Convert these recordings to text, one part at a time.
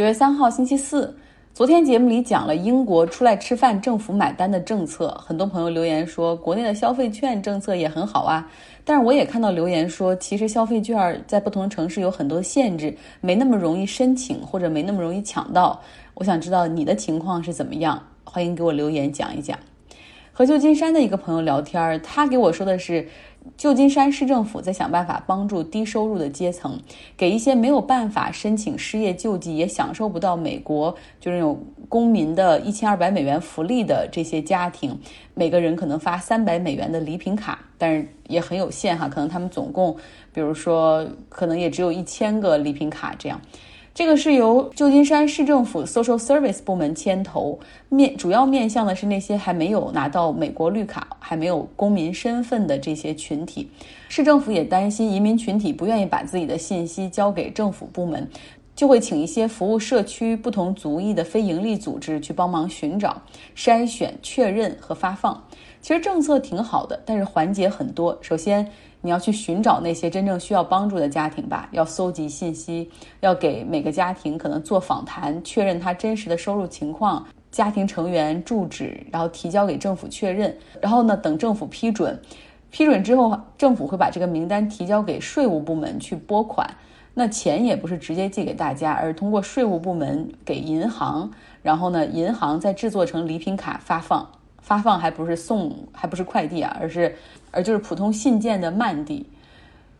九月三号星期四，昨天节目里讲了英国出来吃饭政府买单的政策，很多朋友留言说国内的消费券政策也很好啊。但是我也看到留言说，其实消费券在不同城市有很多限制，没那么容易申请，或者没那么容易抢到。我想知道你的情况是怎么样，欢迎给我留言讲一讲。和旧金山的一个朋友聊天，他给我说的是。旧金山市政府在想办法帮助低收入的阶层，给一些没有办法申请失业救济，也享受不到美国就是那种公民的一千二百美元福利的这些家庭，每个人可能发三百美元的礼品卡，但是也很有限哈，可能他们总共，比如说可能也只有一千个礼品卡这样。这个是由旧金山市政府 Social Service 部门牵头，面主要面向的是那些还没有拿到美国绿卡、还没有公民身份的这些群体。市政府也担心移民群体不愿意把自己的信息交给政府部门，就会请一些服务社区不同族裔的非营利组织去帮忙寻找、筛选、确认和发放。其实政策挺好的，但是环节很多。首先，你要去寻找那些真正需要帮助的家庭吧，要搜集信息，要给每个家庭可能做访谈，确认他真实的收入情况、家庭成员住址，然后提交给政府确认。然后呢，等政府批准，批准之后，政府会把这个名单提交给税务部门去拨款。那钱也不是直接寄给大家，而是通过税务部门给银行，然后呢，银行再制作成礼品卡发放。发放还不是送，还不是快递啊，而是，而就是普通信件的慢递，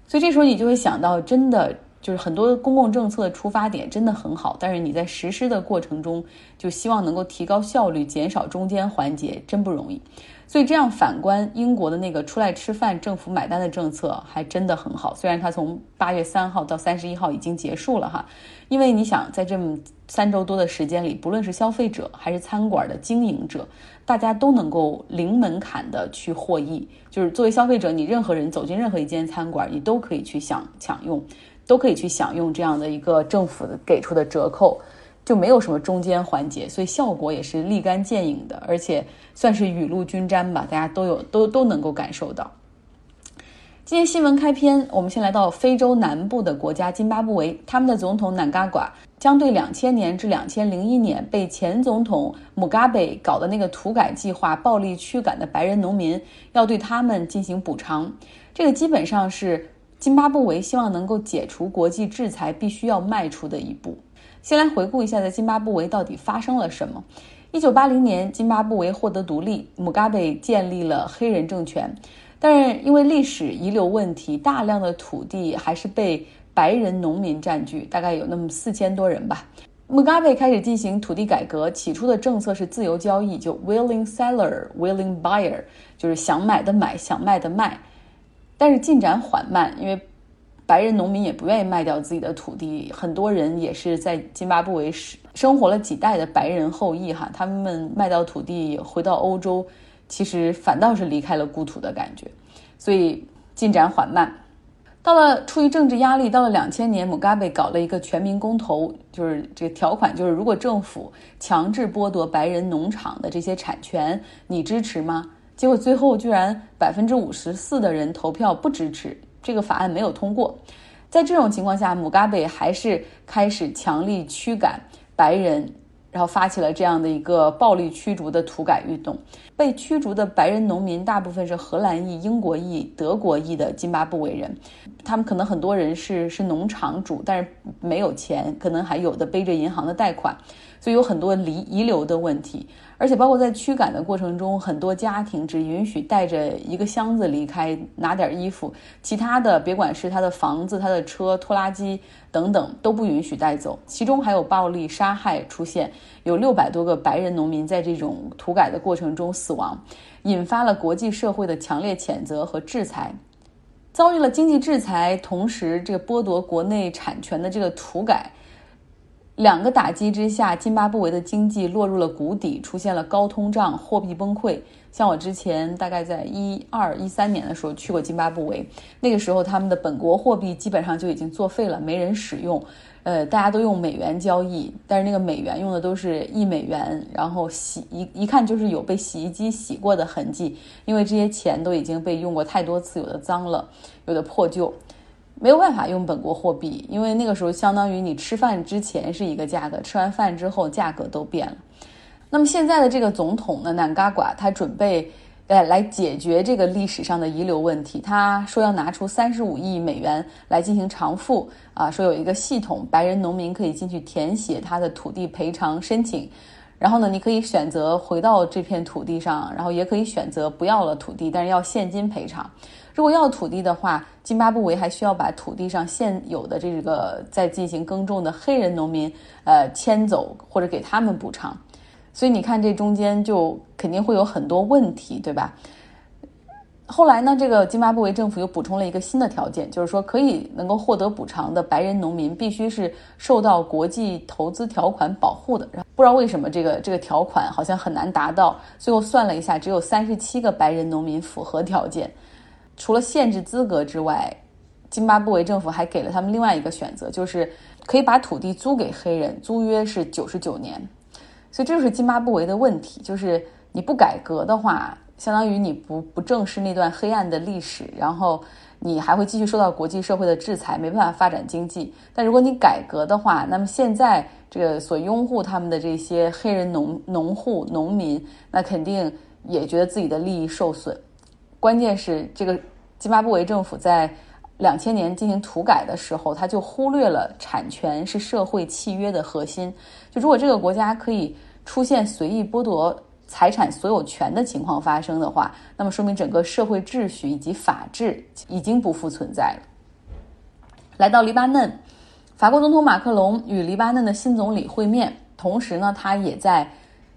所以这时候你就会想到，真的就是很多公共政策的出发点真的很好，但是你在实施的过程中，就希望能够提高效率，减少中间环节，真不容易。所以这样反观英国的那个出来吃饭政府买单的政策，还真的很好。虽然它从八月三号到三十一号已经结束了哈，因为你想在这么三周多的时间里，不论是消费者还是餐馆的经营者，大家都能够零门槛的去获益。就是作为消费者，你任何人走进任何一间餐馆，你都可以去享享用，都可以去享用这样的一个政府给出的折扣。就没有什么中间环节，所以效果也是立竿见影的，而且算是雨露均沾吧，大家都有都都能够感受到。今天新闻开篇，我们先来到非洲南部的国家津巴布韦，他们的总统南嘎瓜将对两千年至两千零一年被前总统姆嘎贝搞的那个土改计划暴力驱赶的白人农民，要对他们进行补偿。这个基本上是津巴布韦希望能够解除国际制裁必须要迈出的一步。先来回顾一下，在津巴布韦到底发生了什么。一九八零年，津巴布韦获得独立，姆嘎贝建立了黑人政权，但是因为历史遗留问题，大量的土地还是被白人农民占据，大概有那么四千多人吧。姆嘎贝开始进行土地改革，起初的政策是自由交易，就 willing seller, willing buyer，就是想买的买，想卖的卖，但是进展缓慢，因为。白人农民也不愿意卖掉自己的土地，很多人也是在津巴布韦生生活了几代的白人后裔哈，他们卖掉土地回到欧洲，其实反倒是离开了故土的感觉，所以进展缓慢。到了出于政治压力，到了两千年，姆嘎贝搞了一个全民公投，就是这个条款就是如果政府强制剥夺白人农场的这些产权，你支持吗？结果最后居然百分之五十四的人投票不支持。这个法案没有通过，在这种情况下，姆嘎贝还是开始强力驱赶白人，然后发起了这样的一个暴力驱逐的土改运动。被驱逐的白人农民大部分是荷兰裔、英国裔、德国裔的津巴布韦人，他们可能很多人是是农场主，但是没有钱，可能还有的背着银行的贷款，所以有很多离遗留的问题。而且，包括在驱赶的过程中，很多家庭只允许带着一个箱子离开，拿点衣服，其他的别管是他的房子、他的车、拖拉机等等，都不允许带走。其中还有暴力杀害出现，有六百多个白人农民在这种土改的过程中死亡，引发了国际社会的强烈谴责和制裁。遭遇了经济制裁，同时这个剥夺国内产权的这个土改。两个打击之下，津巴布韦的经济落入了谷底，出现了高通胀、货币崩溃。像我之前大概在一二一三年的时候去过津巴布韦，那个时候他们的本国货币基本上就已经作废了，没人使用。呃，大家都用美元交易，但是那个美元用的都是一美元，然后洗一一看就是有被洗衣机洗过的痕迹，因为这些钱都已经被用过太多次，有的脏了，有的破旧。没有办法用本国货币，因为那个时候相当于你吃饭之前是一个价格，吃完饭之后价格都变了。那么现在的这个总统呢，南嘎瓜，他准备呃来解决这个历史上的遗留问题。他说要拿出三十五亿美元来进行偿付啊，说有一个系统，白人农民可以进去填写他的土地赔偿申请。然后呢，你可以选择回到这片土地上，然后也可以选择不要了土地，但是要现金赔偿。如果要土地的话，津巴布韦还需要把土地上现有的这个在进行耕种的黑人农民，呃，迁走或者给他们补偿。所以你看，这中间就肯定会有很多问题，对吧？后来呢，这个津巴布韦政府又补充了一个新的条件，就是说可以能够获得补偿的白人农民必须是受到国际投资条款保护的。不知道为什么这个这个条款好像很难达到，最后算了一下，只有三十七个白人农民符合条件。除了限制资格之外，津巴布韦政府还给了他们另外一个选择，就是可以把土地租给黑人，租约是九十九年。所以这就是津巴布韦的问题，就是你不改革的话。相当于你不不正视那段黑暗的历史，然后你还会继续受到国际社会的制裁，没办法发展经济。但如果你改革的话，那么现在这个所拥护他们的这些黑人农农户农民，那肯定也觉得自己的利益受损。关键是这个津巴布韦政府在两千年进行土改的时候，他就忽略了产权是社会契约的核心。就如果这个国家可以出现随意剥夺。财产所有权的情况发生的话，那么说明整个社会秩序以及法治已经不复存在了。来到黎巴嫩，法国总统马克龙与黎巴嫩的新总理会面，同时呢，他也在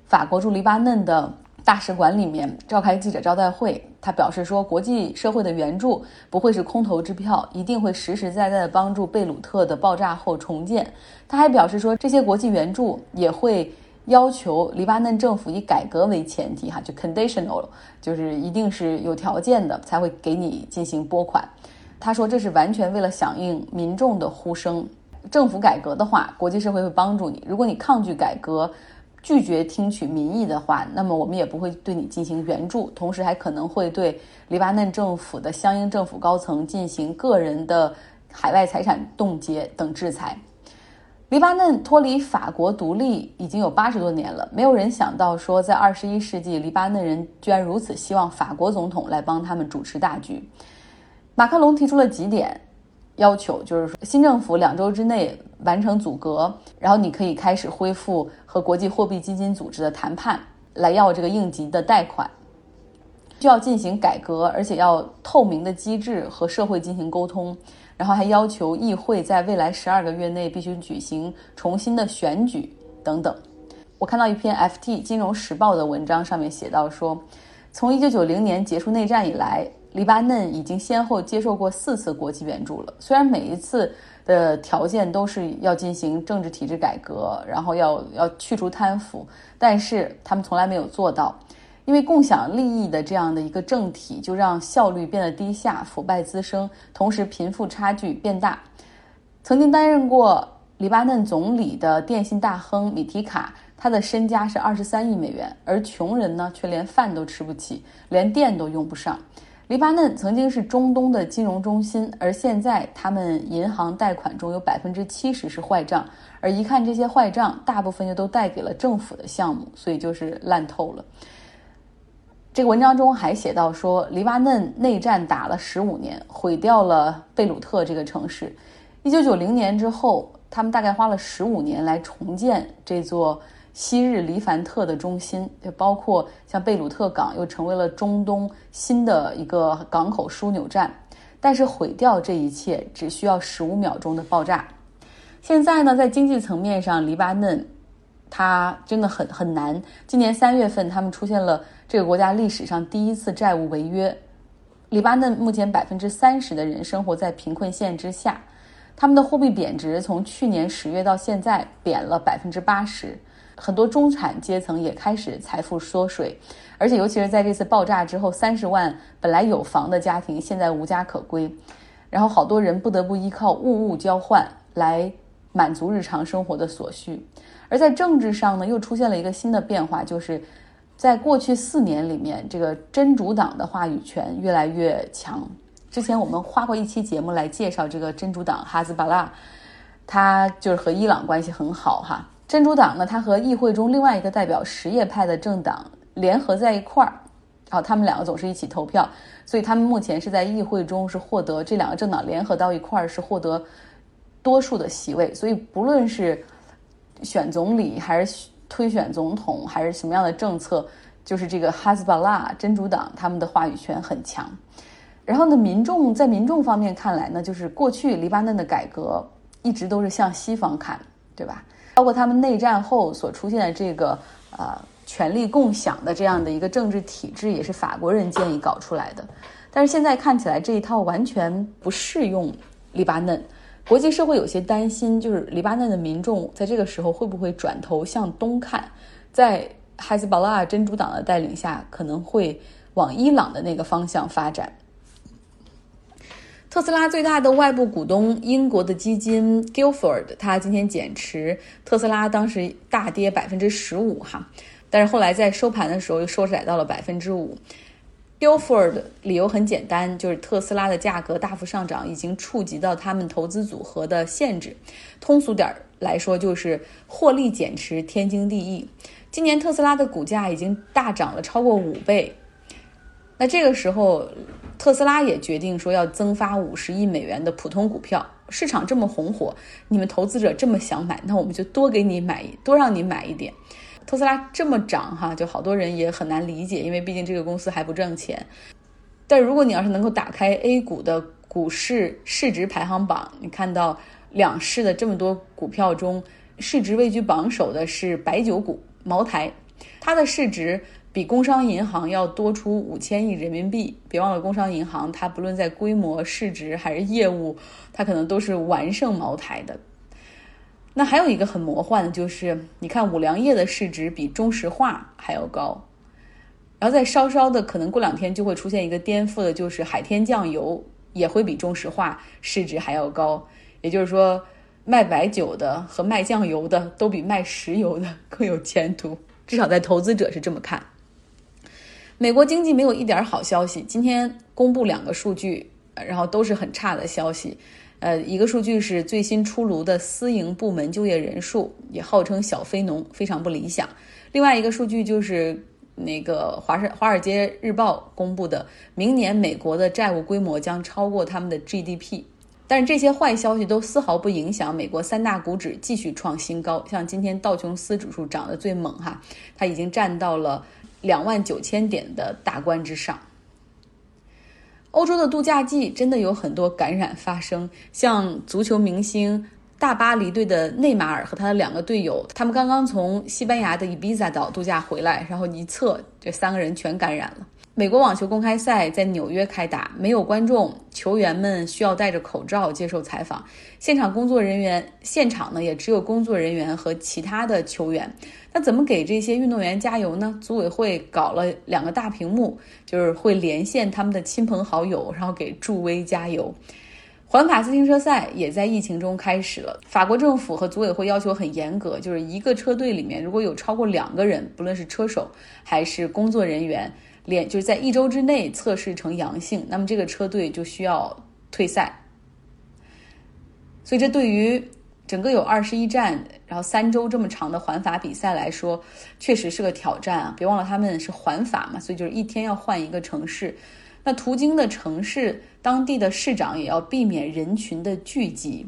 法国驻黎巴嫩的大使馆里面召开记者招待会。他表示说，国际社会的援助不会是空头支票，一定会实实在在的帮助贝鲁特的爆炸后重建。他还表示说，这些国际援助也会。要求黎巴嫩政府以改革为前提，哈，就 conditional，就是一定是有条件的才会给你进行拨款。他说这是完全为了响应民众的呼声。政府改革的话，国际社会会帮助你；如果你抗拒改革，拒绝听取民意的话，那么我们也不会对你进行援助，同时还可能会对黎巴嫩政府的相应政府高层进行个人的海外财产冻结等制裁。黎巴嫩脱离法国独立已经有八十多年了，没有人想到说，在二十一世纪，黎巴嫩人居然如此希望法国总统来帮他们主持大局。马克龙提出了几点要求，就是说，新政府两周之内完成阻隔，然后你可以开始恢复和国际货币基金组织的谈判，来要这个应急的贷款，需要进行改革，而且要透明的机制和社会进行沟通。然后还要求议会在未来十二个月内必须举行重新的选举等等。我看到一篇 FT 金融时报的文章，上面写到说，从一九九零年结束内战以来，黎巴嫩已经先后接受过四次国际援助了。虽然每一次的条件都是要进行政治体制改革，然后要要去除贪腐，但是他们从来没有做到。因为共享利益的这样的一个政体，就让效率变得低下，腐败滋生，同时贫富差距变大。曾经担任过黎巴嫩总理的电信大亨米提卡，他的身家是二十三亿美元，而穷人呢却连饭都吃不起，连电都用不上。黎巴嫩曾经是中东的金融中心，而现在他们银行贷款中有百分之七十是坏账，而一看这些坏账，大部分就都贷给了政府的项目，所以就是烂透了。这个文章中还写到说，黎巴嫩内战打了十五年，毁掉了贝鲁特这个城市。一九九零年之后，他们大概花了十五年来重建这座昔日黎凡特的中心，就包括像贝鲁特港又成为了中东新的一个港口枢纽站。但是毁掉这一切只需要十五秒钟的爆炸。现在呢，在经济层面上，黎巴嫩它真的很很难。今年三月份，他们出现了。这个国家历史上第一次债务违约，黎巴嫩目前百分之三十的人生活在贫困线之下，他们的货币贬值从去年十月到现在贬了百分之八十，很多中产阶层也开始财富缩水，而且尤其是在这次爆炸之后，三十万本来有房的家庭现在无家可归，然后好多人不得不依靠物物交换来满足日常生活的所需，而在政治上呢，又出现了一个新的变化，就是。在过去四年里面，这个真主党的话语权越来越强，之前我们花过一期节目来介绍这个真主党哈兹巴拉，他就是和伊朗关系很好哈。真主党呢，它和议会中另外一个代表什叶派的政党联合在一块儿，然后他们两个总是一起投票，所以他们目前是在议会中是获得这两个政党联合到一块儿是获得多数的席位，所以不论是选总理还是推选总统还是什么样的政策，就是这个哈斯巴拉真主党他们的话语权很强。然后呢，民众在民众方面看来呢，就是过去黎巴嫩的改革一直都是向西方看，对吧？包括他们内战后所出现的这个呃权力共享的这样的一个政治体制，也是法国人建议搞出来的。但是现在看起来这一套完全不适用黎巴嫩，国际社会有些担心，就是黎巴嫩的民众在这个时候会不会转头向东看，在哈兹巴拉真主党的带领下，可能会往伊朗的那个方向发展。特斯拉最大的外部股东英国的基金 Guilford，他今天减持特斯拉，当时大跌百分之十五哈，但是后来在收盘的时候又收窄到了百分之五。Guilford 理由很简单，就是特斯拉的价格大幅上涨，已经触及到他们投资组合的限制。通俗点来说，就是获利减持天经地义。今年特斯拉的股价已经大涨了超过五倍，那这个时候。特斯拉也决定说要增发五十亿美元的普通股票，市场这么红火，你们投资者这么想买，那我们就多给你买，多让你买一点。特斯拉这么涨哈，就好多人也很难理解，因为毕竟这个公司还不挣钱。但如果你要是能够打开 A 股的股市市值排行榜，你看到两市的这么多股票中，市值位居榜首的是白酒股茅台，它的市值。比工商银行要多出五千亿人民币。别忘了，工商银行它不论在规模、市值还是业务，它可能都是完胜茅台的。那还有一个很魔幻的，就是你看五粮液的市值比中石化还要高。然后再稍稍的，可能过两天就会出现一个颠覆的，就是海天酱油也会比中石化市值还要高。也就是说，卖白酒的和卖酱油的都比卖石油的更有前途，至少在投资者是这么看。美国经济没有一点好消息。今天公布两个数据，然后都是很差的消息。呃，一个数据是最新出炉的私营部门就业人数，也号称小非农，非常不理想。另外一个数据就是那个华盛华尔街日报公布的，明年美国的债务规模将超过他们的 GDP。但是这些坏消息都丝毫不影响美国三大股指继续创新高。像今天道琼斯指数涨得最猛哈，它已经站到了。两万九千点的大关之上，欧洲的度假季真的有很多感染发生，像足球明星大巴黎队的内马尔和他的两个队友，他们刚刚从西班牙的伊比萨岛度假回来，然后一测，这三个人全感染了。美国网球公开赛在纽约开打，没有观众，球员们需要戴着口罩接受采访。现场工作人员，现场呢也只有工作人员和其他的球员。那怎么给这些运动员加油呢？组委会搞了两个大屏幕，就是会连线他们的亲朋好友，然后给助威加油。环法自行车赛也在疫情中开始了。法国政府和组委会要求很严格，就是一个车队里面如果有超过两个人，不论是车手还是工作人员。连就是在一周之内测试成阳性，那么这个车队就需要退赛。所以这对于整个有二十一站，然后三周这么长的环法比赛来说，确实是个挑战啊！别忘了他们是环法嘛，所以就是一天要换一个城市。那途经的城市，当地的市长也要避免人群的聚集。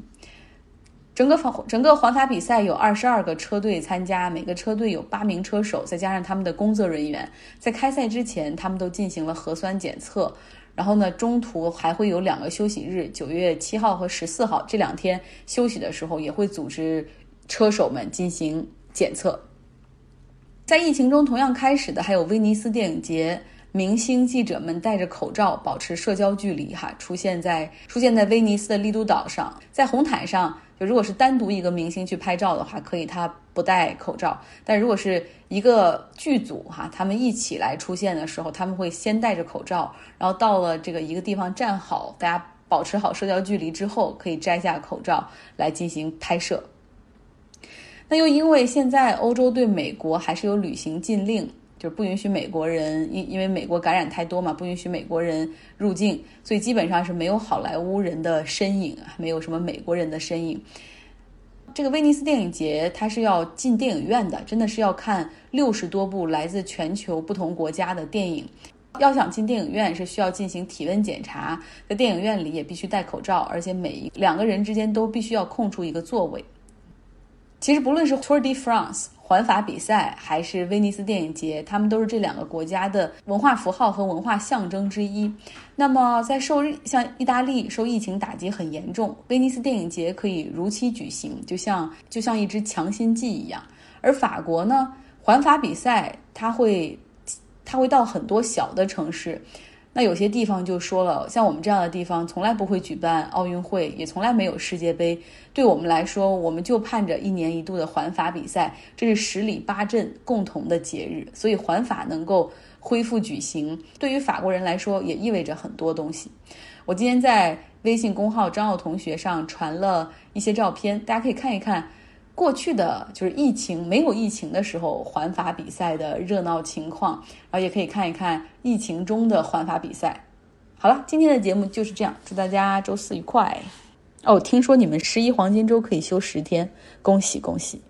整个环整个环法比赛有二十二个车队参加，每个车队有八名车手，再加上他们的工作人员，在开赛之前，他们都进行了核酸检测。然后呢，中途还会有两个休息日，九月七号和十四号这两天休息的时候，也会组织车手们进行检测。在疫情中同样开始的还有威尼斯电影节，明星记者们戴着口罩，保持社交距离，哈，出现在出现在威尼斯的丽都岛上，在红毯上。就如果是单独一个明星去拍照的话，可以他不戴口罩；但如果是一个剧组哈，他们一起来出现的时候，他们会先戴着口罩，然后到了这个一个地方站好，大家保持好社交距离之后，可以摘下口罩来进行拍摄。那又因为现在欧洲对美国还是有旅行禁令。就不允许美国人，因因为美国感染太多嘛，不允许美国人入境，所以基本上是没有好莱坞人的身影，没有什么美国人的身影。这个威尼斯电影节它是要进电影院的，真的是要看六十多部来自全球不同国家的电影。要想进电影院是需要进行体温检查，在电影院里也必须戴口罩，而且每一两个人之间都必须要空出一个座位。其实不论是 Tour de France 环法比赛，还是威尼斯电影节，他们都是这两个国家的文化符号和文化象征之一。那么在受像意大利受疫情打击很严重，威尼斯电影节可以如期举行，就像就像一支强心剂一样。而法国呢，环法比赛它会它会到很多小的城市。那有些地方就说了，像我们这样的地方，从来不会举办奥运会，也从来没有世界杯。对我们来说，我们就盼着一年一度的环法比赛，这是十里八镇共同的节日。所以环法能够恢复举行，对于法国人来说也意味着很多东西。我今天在微信公号张奥同学上传了一些照片，大家可以看一看。过去的就是疫情没有疫情的时候，环法比赛的热闹情况，然后也可以看一看疫情中的环法比赛。好了，今天的节目就是这样，祝大家周四愉快。哦，听说你们十一黄金周可以休十天，恭喜恭喜！